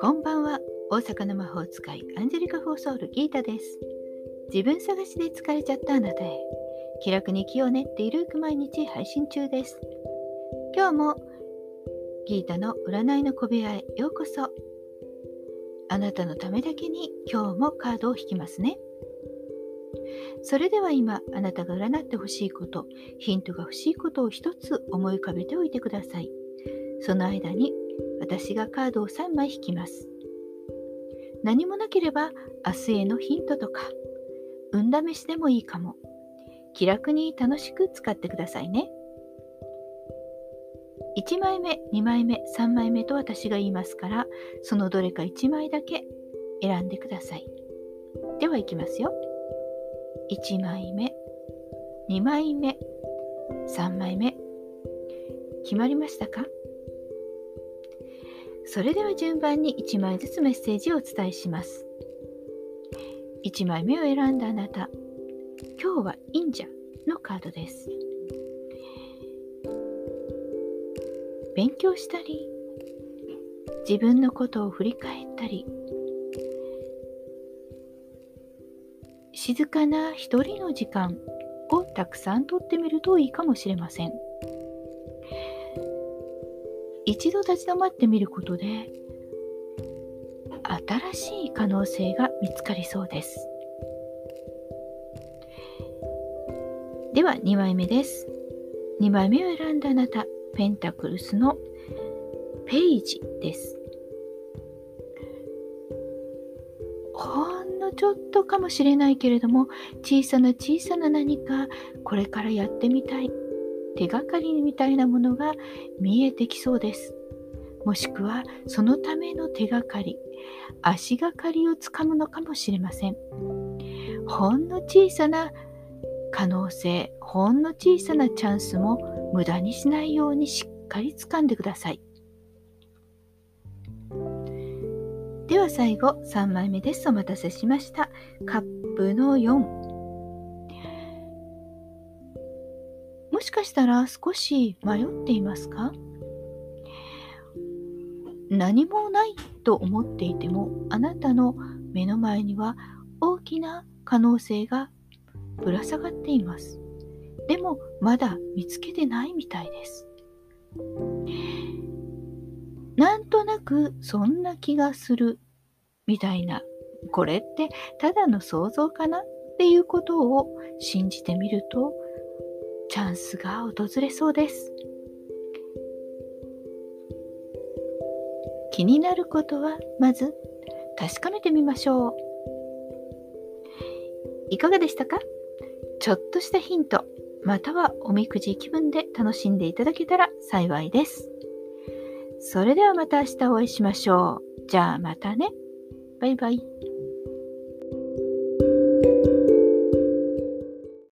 こんばんは。大阪の魔法使いアンジェリカ・フォーソウルギータです。自分探しで疲れちゃったあなたへ。気楽に気を練っているく毎日配信中です。今日もギータの占いの小部屋へようこそ。あなたのためだけに今日もカードを引きますね。それでは今あなたが占ってほしいことヒントが欲しいことを一つ思い浮かべておいてください。その間に私がカードを3枚引きます。何もなければ明日へのヒントとか運試しでもいいかも。気楽に楽しく使ってくださいね。1枚目2枚目3枚目と私が言いますからそのどれか1枚だけ選んでください。ではいきますよ。1枚目2枚目3枚目。決まりましたか？それでは順番に1枚ずつメッセージをお伝えします。1枚目を選んだあなた今日は忍者のカードです。勉強したり自分のことを振り返ったり静かな一人の時間をたくさんとってみるといいかもしれません。一度立ち止まってみることで新しい可能性が見つかりそうです。では2枚目です。2枚目を選んだあなた、ペンタクルスのページです。ちょっとかもしれないけれども小さな小さな何かこれからやってみたい手がかりみたいなものが見えてきそうです。もしくはそのための手がかり足がかりをつかむのかもしれません。ほんの小さな可能性ほんの小さなチャンスも無駄にしないようにしっかり掴んでください。は最後3枚目です。お待たせしました。カップの4。もしかしたら少し迷っていますか？何もないと思っていてもあなたの目の前には大きな可能性がぶら下がっています。でもまだ見つけてないみたいです。なんとなくそんな気がするみたいな、これってただの想像かなっていうことを信じてみると、チャンスが訪れそうです。気になることはまず確かめてみましょう。いかがでしたか？ちょっとしたヒント、またはおみくじ気分で楽しんでいただけたら幸いです。それではまた明日お会いしましょう。じゃあまたね。バイバイ。